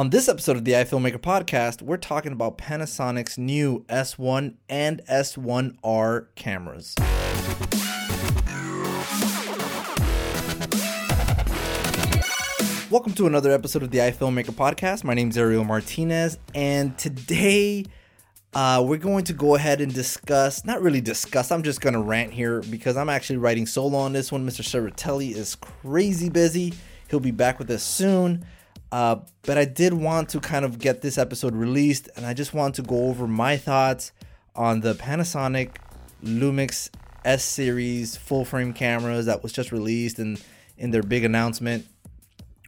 On this episode of the iFilmmaker podcast, we're talking about Panasonic's new S1 and S1R cameras. Welcome to another episode of the iFilmmaker podcast. My name is Ariel Martinez, and today uh, we're going to go ahead and discuss, not really discuss, I'm just going to rant here because I'm actually writing solo on this one. Mr. Cervatelli is crazy busy. He'll be back with us soon. Uh, but I did want to kind of get this episode released, and I just want to go over my thoughts on the Panasonic Lumix S series full frame cameras that was just released and in their big announcement,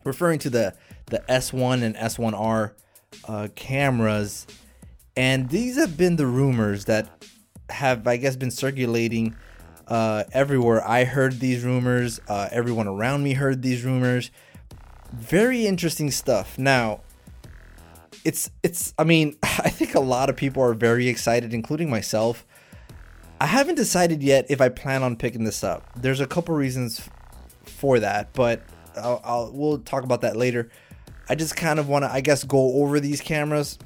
referring to the the S1 and S1R uh, cameras and these have been the rumors that have, I guess, been circulating uh, everywhere. I heard these rumors. Uh, everyone around me heard these rumors. Very interesting stuff. Now, it's it's. I mean, I think a lot of people are very excited, including myself. I haven't decided yet if I plan on picking this up. There's a couple reasons for that, but I'll, I'll we'll talk about that later. I just kind of want to, I guess, go over these cameras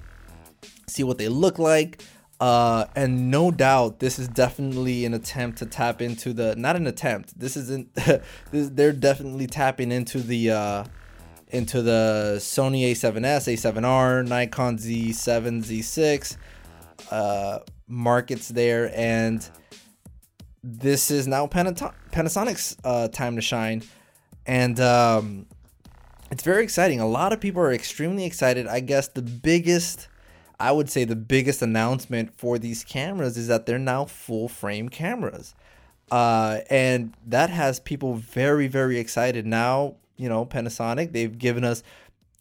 see what they look like. Uh, and no doubt, this is definitely an attempt to tap into the not an attempt. This isn't. this, they're definitely tapping into the uh, into the Sony A7S, A7R, Nikon Z7, Z6 uh, markets there, and this is now Panasonic's uh, time to shine, and um, it's very exciting. A lot of people are extremely excited. I guess the biggest I would say the biggest announcement for these cameras is that they're now full frame cameras. Uh, and that has people very, very excited. Now, you know, Panasonic, they've given us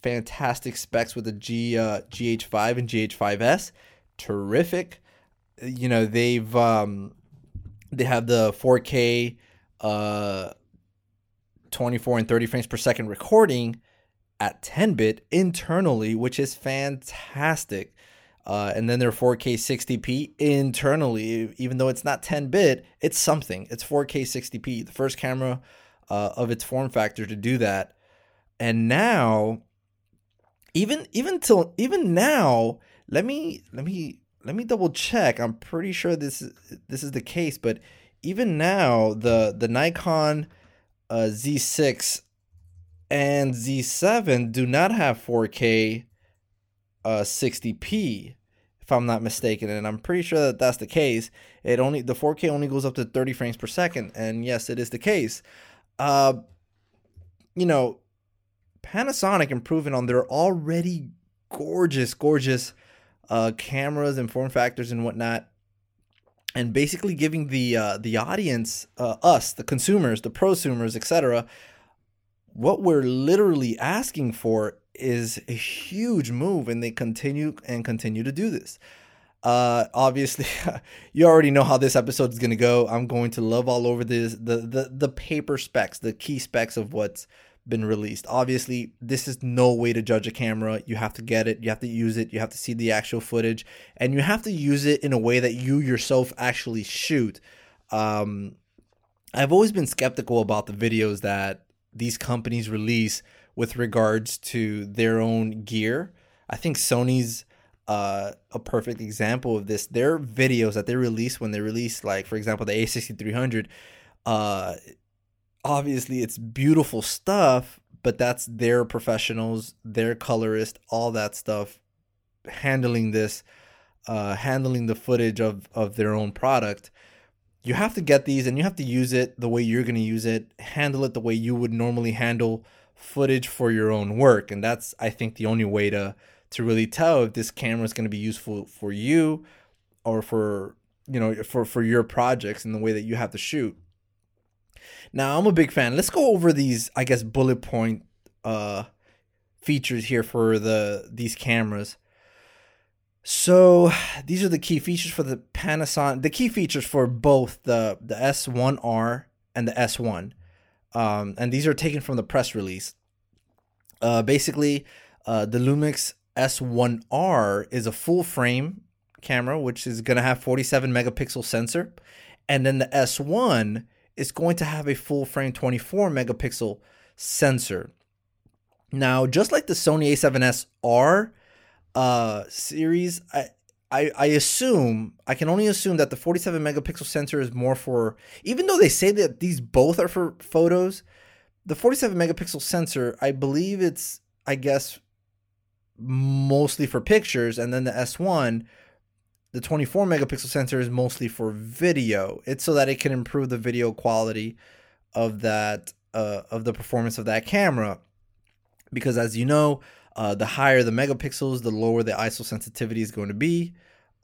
fantastic specs with the G, uh, GH5 and GH5S. Terrific. You know, they've, um, they have the 4K, uh, 24 and 30 frames per second recording at 10 bit internally, which is fantastic. Uh, and then they're 4K 60p internally, even though it's not 10 bit, it's something. It's 4K 60p, the first camera uh, of its form factor to do that. And now, even even till even now, let me let me let me double check. I'm pretty sure this is this is the case, but even now, the the Nikon uh, Z6 and Z7 do not have 4K uh, 60p if I'm not mistaken, and I'm pretty sure that that's the case. It only the 4K only goes up to 30 frames per second, and yes, it is the case. Uh, you know, Panasonic improving on their already gorgeous, gorgeous uh, cameras and form factors and whatnot, and basically giving the uh, the audience, uh, us, the consumers, the prosumers, etc., what we're literally asking for is a huge move, and they continue and continue to do this. Uh, obviously, you already know how this episode is gonna go. I'm going to love all over this the the the paper specs, the key specs of what's been released. Obviously, this is no way to judge a camera. You have to get it, you have to use it, you have to see the actual footage, and you have to use it in a way that you yourself actually shoot. Um, I've always been skeptical about the videos that these companies release with regards to their own gear. I think Sony's uh, a perfect example of this. Their videos that they release when they release, like for example, the A6300, uh, obviously it's beautiful stuff, but that's their professionals, their colorist, all that stuff, handling this, uh, handling the footage of of their own product. You have to get these, and you have to use it the way you're going to use it. Handle it the way you would normally handle footage for your own work and that's i think the only way to to really tell if this camera is going to be useful for you or for you know for for your projects and the way that you have to shoot. Now i'm a big fan. Let's go over these i guess bullet point uh features here for the these cameras. So these are the key features for the Panasonic the key features for both the the S1R and the S1 um, and these are taken from the press release. Uh, basically, uh, the Lumix S1R is a full frame camera, which is going to have 47 megapixel sensor, and then the S1 is going to have a full frame 24 megapixel sensor. Now, just like the Sony A7S R uh, series, I, I I assume I can only assume that the 47 megapixel sensor is more for even though they say that these both are for photos, the 47 megapixel sensor, I believe it's I guess mostly for pictures and then the S1 the 24 megapixel sensor is mostly for video. It's so that it can improve the video quality of that uh, of the performance of that camera. Because as you know, uh, the higher the megapixels, the lower the ISO sensitivity is going to be.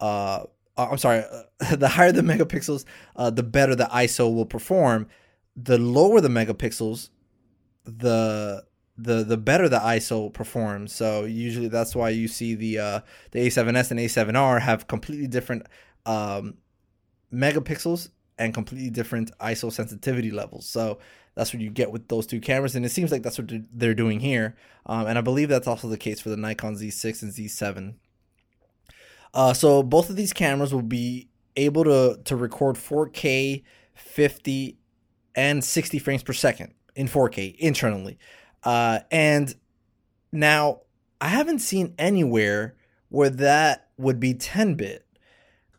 Uh, uh I'm sorry, the higher the megapixels, uh, the better the ISO will perform. The lower the megapixels, the the the better the ISO performs. So usually that's why you see the uh, the A7S and A7R have completely different um, megapixels and completely different ISO sensitivity levels. So that's what you get with those two cameras, and it seems like that's what they're doing here. Um, and I believe that's also the case for the Nikon Z6 and Z7. Uh, so both of these cameras will be able to to record 4K, 50, and 60 frames per second in 4K internally. Uh, and now I haven't seen anywhere where that would be 10 bit.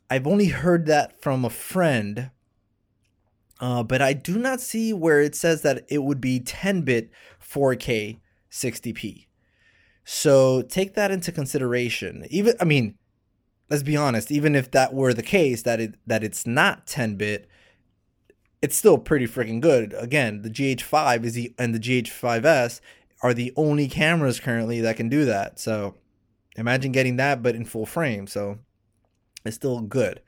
I've only heard that from a friend, uh, but I do not see where it says that it would be 10 bit 4K 60p. So take that into consideration. Even I mean, let's be honest, even if that were the case that it that it's not 10 bit, it's still pretty freaking good. Again, the GH5 is the and the GH5S are the only cameras currently that can do that. So imagine getting that, but in full frame. So it's still good.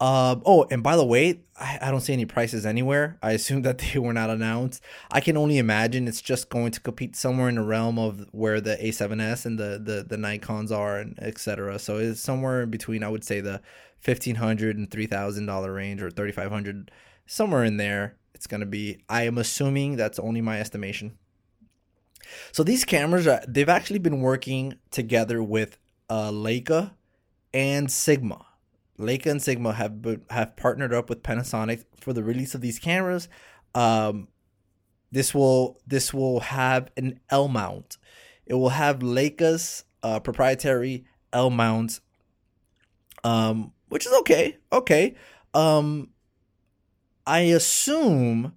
Uh, oh, and by the way, I, I, don't see any prices anywhere. I assume that they were not announced. I can only imagine it's just going to compete somewhere in the realm of where the A7S and the the, the Nikon's are and etc. So it's somewhere in between I would say the fifteen hundred and three thousand dollar range or thirty five hundred somewhere in there it's going to be i am assuming that's only my estimation. So these cameras are they've actually been working together with uh, leica and sigma. Leica and sigma have have partnered up with panasonic for the release of these cameras. Um, this will this will have an l mount. It will have leica's uh, proprietary l mount um, which is okay okay. Um, I assume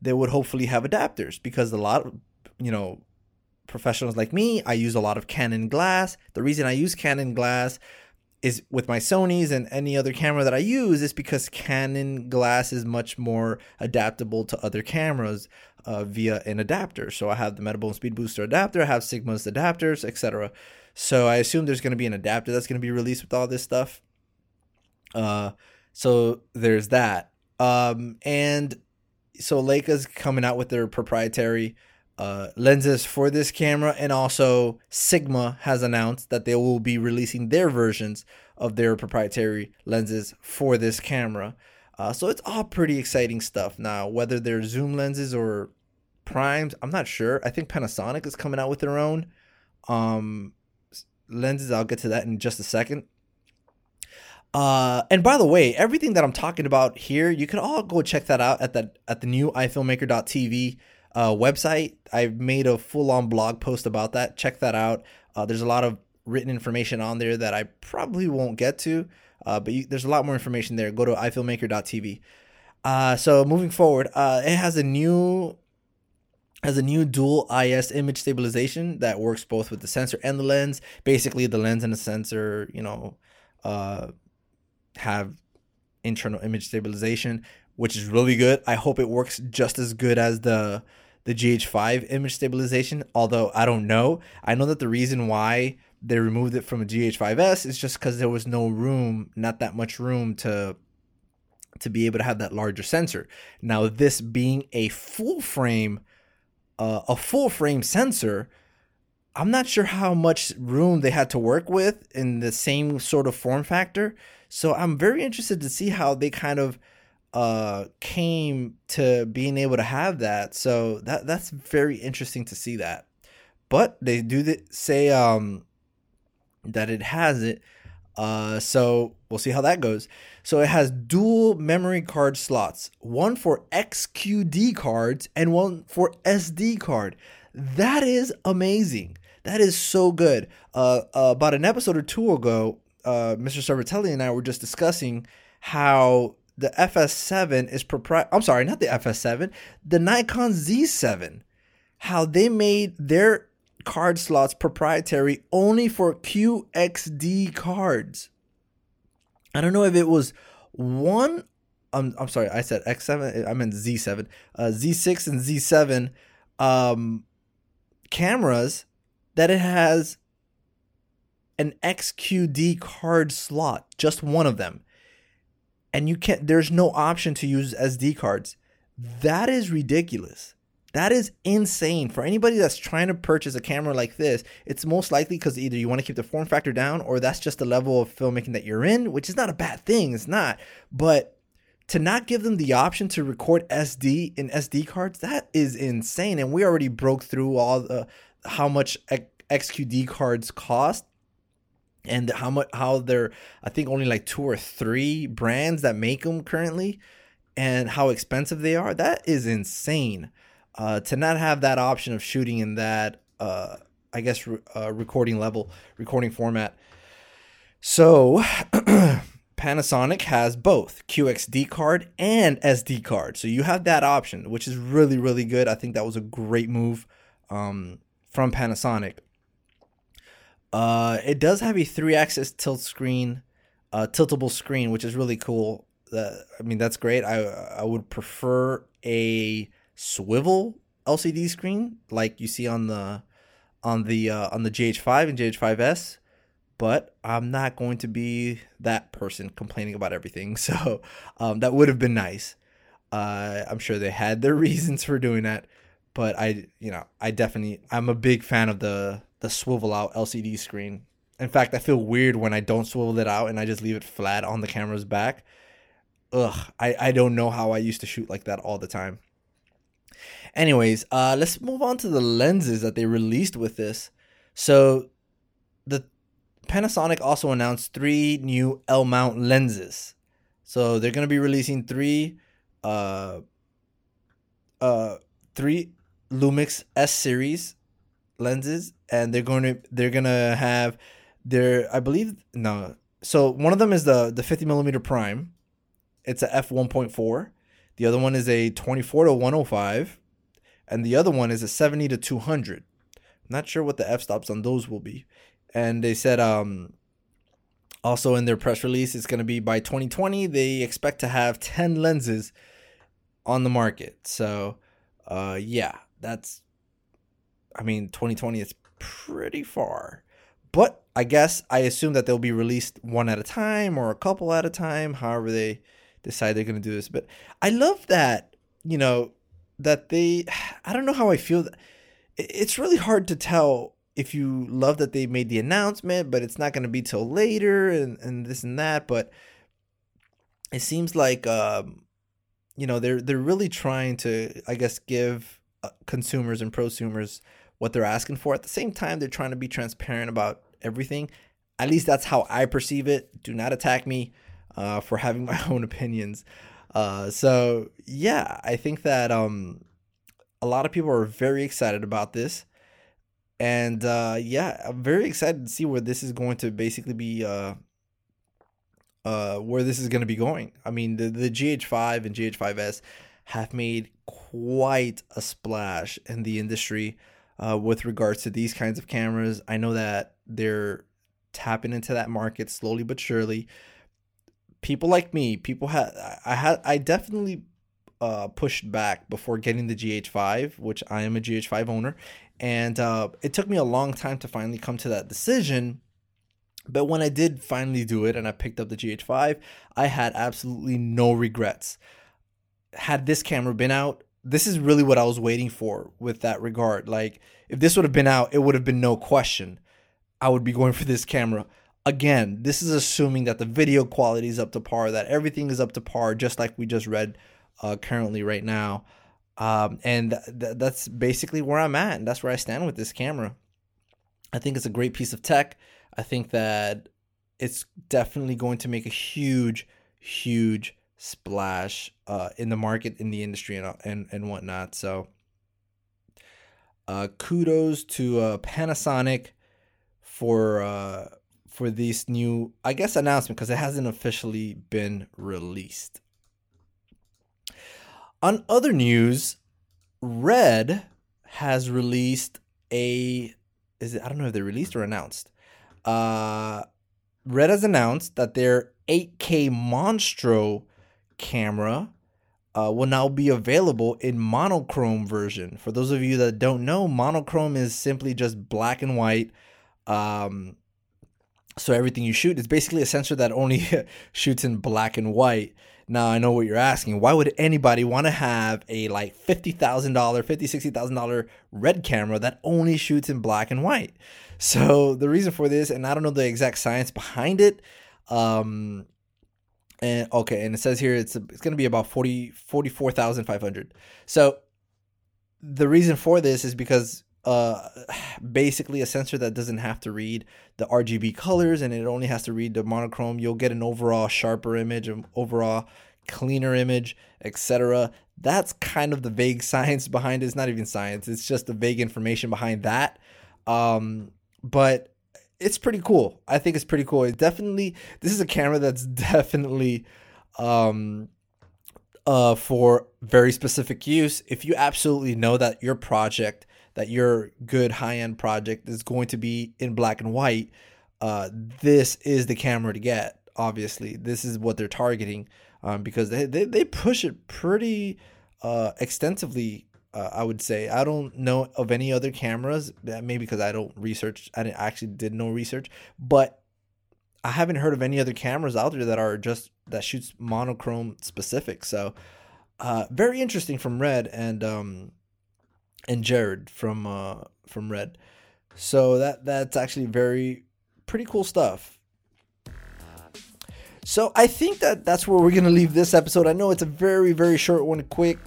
they would hopefully have adapters because a lot of, you know, professionals like me, I use a lot of Canon glass. The reason I use Canon glass is with my Sony's and any other camera that I use is because Canon glass is much more adaptable to other cameras uh, via an adapter. So I have the Metabones Speed Booster adapter, I have Sigma's adapters, etc. So I assume there's going to be an adapter that's going to be released with all this stuff. Uh, so there's that. Um, and so Leica's coming out with their proprietary uh, lenses for this camera, and also Sigma has announced that they will be releasing their versions of their proprietary lenses for this camera. Uh, so it's all pretty exciting stuff. Now, whether they're zoom lenses or primes, I'm not sure. I think Panasonic is coming out with their own um, lenses. I'll get to that in just a second. Uh, and by the way, everything that I'm talking about here, you can all go check that out at the at the new iFilmmaker.tv uh, website. I've made a full on blog post about that. Check that out. Uh, there's a lot of written information on there that I probably won't get to, uh, but you, there's a lot more information there. Go to iFilmmaker.tv. Uh, so moving forward, uh, it has a new has a new dual IS image stabilization that works both with the sensor and the lens. Basically, the lens and the sensor, you know, uh, have internal image stabilization, which is really good. I hope it works just as good as the the GH5 image stabilization, although I don't know. I know that the reason why they removed it from a GH5S is just because there was no room, not that much room to to be able to have that larger sensor. Now, this being a full frame, uh, a full frame sensor, I'm not sure how much room they had to work with in the same sort of form factor. So I'm very interested to see how they kind of uh, came to being able to have that. So that that's very interesting to see that. But they do th- say um, that it has it. Uh, so we'll see how that goes. So it has dual memory card slots, one for XQD cards and one for SD card. That is amazing. That is so good. Uh, uh, about an episode or two ago, uh, Mr. Cervatelli and I were just discussing how the FS7 is proprietary. I'm sorry, not the FS7, the Nikon Z7. How they made their card slots proprietary only for QXD cards. I don't know if it was one. I'm, I'm sorry, I said X7. I meant Z7. Uh, Z6 and Z7 um, cameras that it has an XQD card slot, just one of them. And you can't, there's no option to use SD cards. That is ridiculous. That is insane. For anybody that's trying to purchase a camera like this, it's most likely because either you want to keep the form factor down or that's just the level of filmmaking that you're in, which is not a bad thing. It's not. But to not give them the option to record SD in SD cards, that is insane. And we already broke through all the how much XQD cards cost and how much how they're I think only like two or three brands that make them currently and how expensive they are. That is insane uh, to not have that option of shooting in that, uh, I guess, re- uh, recording level, recording format. So, Panasonic has both QXD card and SD card. So you have that option, which is really, really good. I think that was a great move um, from Panasonic. Uh, it does have a three-axis tilt screen, uh, tiltable screen, which is really cool. Uh, I mean, that's great. I I would prefer a swivel LCD screen like you see on the on the uh, on the GH5 and GH5s, but I'm not going to be that person complaining about everything. So um, that would have been nice. Uh, I'm sure they had their reasons for doing that, but I you know I definitely I'm a big fan of the the swivel out LCD screen. In fact, I feel weird when I don't swivel it out and I just leave it flat on the camera's back. Ugh, I, I don't know how I used to shoot like that all the time. Anyways, uh, let's move on to the lenses that they released with this. So, the Panasonic also announced three new L mount lenses. So they're gonna be releasing three, uh, uh, three Lumix S series lenses, and they're going to they're gonna have their I believe no. So one of them is the the 50 millimeter prime. It's a f 1.4. The other one is a 24 to 105 and the other one is a 70 to 200. Not sure what the f stops on those will be. And they said um also in their press release it's going to be by 2020 they expect to have 10 lenses on the market. So uh yeah, that's I mean 2020 is pretty far. But I guess I assume that they'll be released one at a time or a couple at a time, however they decide they're going to do this. But I love that, you know, that they I don't know how I feel. It's really hard to tell if you love that they made the announcement, but it's not going to be till later and, and this and that. But it seems like um, you know they're they're really trying to I guess give uh, consumers and prosumers what they're asking for. At the same time, they're trying to be transparent about everything. At least that's how I perceive it. Do not attack me uh, for having my own opinions. Uh, so yeah, I think that um, a lot of people are very excited about this, and uh, yeah, I'm very excited to see where this is going to basically be. Uh, uh, where this is going to be going. I mean, the the GH5 and GH5s have made quite a splash in the industry uh, with regards to these kinds of cameras. I know that they're tapping into that market slowly but surely people like me, people had I had I definitely uh, pushed back before getting the GH5, which I am a GH5 owner, and uh, it took me a long time to finally come to that decision. But when I did finally do it and I picked up the GH5, I had absolutely no regrets. Had this camera been out, this is really what I was waiting for with that regard. Like, if this would have been out, it would have been no question. I would be going for this camera again, this is assuming that the video quality is up to par, that everything is up to par, just like we just read uh, currently right now. Um, and th- that's basically where I'm at, and that's where I stand with this camera. I think it's a great piece of tech. I think that it's definitely going to make a huge, huge splash uh, in the market, in the industry, and and and whatnot. So, uh, kudos to uh, Panasonic for uh, for this new, I guess, announcement because it hasn't officially been released. On other news, Red has released a is it I don't know if they released or announced. Uh Red has announced that their 8K Monstro camera uh, will now be available in monochrome version. For those of you that don't know, monochrome is simply just black and white. Um, so everything you shoot is basically a sensor that only shoots in black and white. Now I know what you're asking. Why would anybody want to have a like fifty thousand dollar, fifty sixty thousand dollar red camera that only shoots in black and white? So the reason for this, and I don't know the exact science behind it. Um, and okay, and it says here it's it's going to be about 40 44,500. So the reason for this is because uh basically a sensor that doesn't have to read the RGB colors and it only has to read the monochrome, you'll get an overall sharper image, an overall cleaner image, etc. That's kind of the vague science behind it. It's not even science. It's just the vague information behind that. Um but it's pretty cool. I think it's pretty cool. It's definitely this is a camera that's definitely um uh for very specific use. If you absolutely know that your project, that your good high-end project is going to be in black and white, uh this is the camera to get. Obviously, this is what they're targeting um because they they, they push it pretty uh extensively uh, I would say I don't know of any other cameras. Maybe because I don't research. I didn't actually did no research, but I haven't heard of any other cameras out there that are just that shoots monochrome specific. So uh, very interesting from Red and um, and Jarred from uh, from Red. So that that's actually very pretty cool stuff. So I think that that's where we're gonna leave this episode. I know it's a very very short one, quick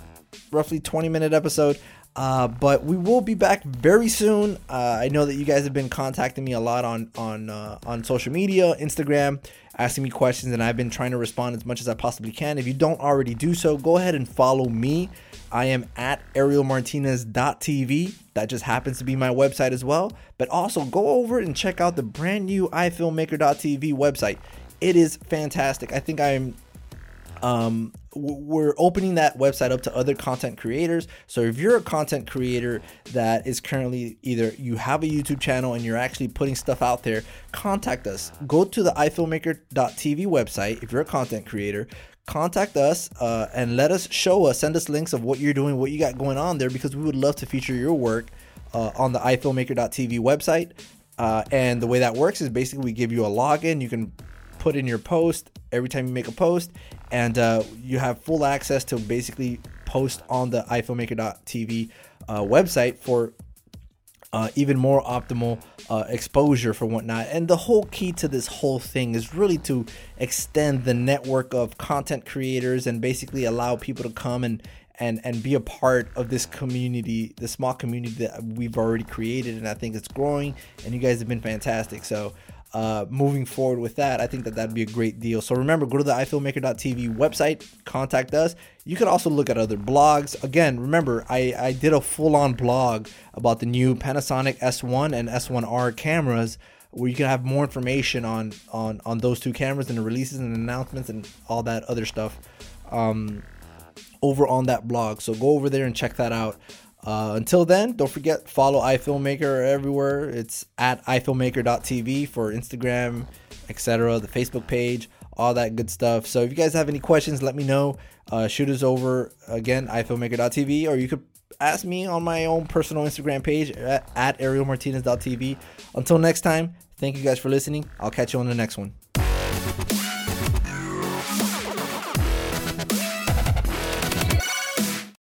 roughly 20 minute episode. Uh, but we will be back very soon. Uh, I know that you guys have been contacting me a lot on on uh, on social media, Instagram, asking me questions, and I've been trying to respond as much as I possibly can. If you don't already do so, go ahead and follow me. I am at arielmartinez.tv. That just happens to be my website as well. But also go over and check out the brand new ifilmmaker.tv website. It is fantastic. I think I'm um, we're opening that website up to other content creators. So if you're a content creator that is currently either you have a YouTube channel and you're actually putting stuff out there, contact us. Go to the ifilmmaker.tv website if you're a content creator. Contact us uh, and let us show us, send us links of what you're doing, what you got going on there, because we would love to feature your work uh, on the ifilmmaker.tv website. Uh, and the way that works is basically we give you a login. You can put in your post every time you make a post, and uh, you have full access to basically post on the ifilmmaker.tv uh, website for uh, even more optimal uh, exposure for whatnot. And the whole key to this whole thing is really to extend the network of content creators and basically allow people to come and and and be a part of this community, the small community that we've already created. And I think it's growing. And you guys have been fantastic. So uh, moving forward with that, I think that that'd be a great deal. So remember, go to the ifilmmaker.tv website, contact us. You can also look at other blogs. Again, remember, I, I did a full on blog about the new Panasonic S1 and S1R cameras where you can have more information on on on those two cameras and the releases and announcements and all that other stuff um, over on that blog. So go over there and check that out. Uh, until then, don't forget follow iFilmmaker everywhere. It's at ifilmmaker.tv for Instagram, etc. The Facebook page, all that good stuff. So if you guys have any questions, let me know. Uh, shoot us over again ifilmmaker.tv, or you could ask me on my own personal Instagram page at, at arielmartinez.tv. Until next time, thank you guys for listening. I'll catch you on the next one.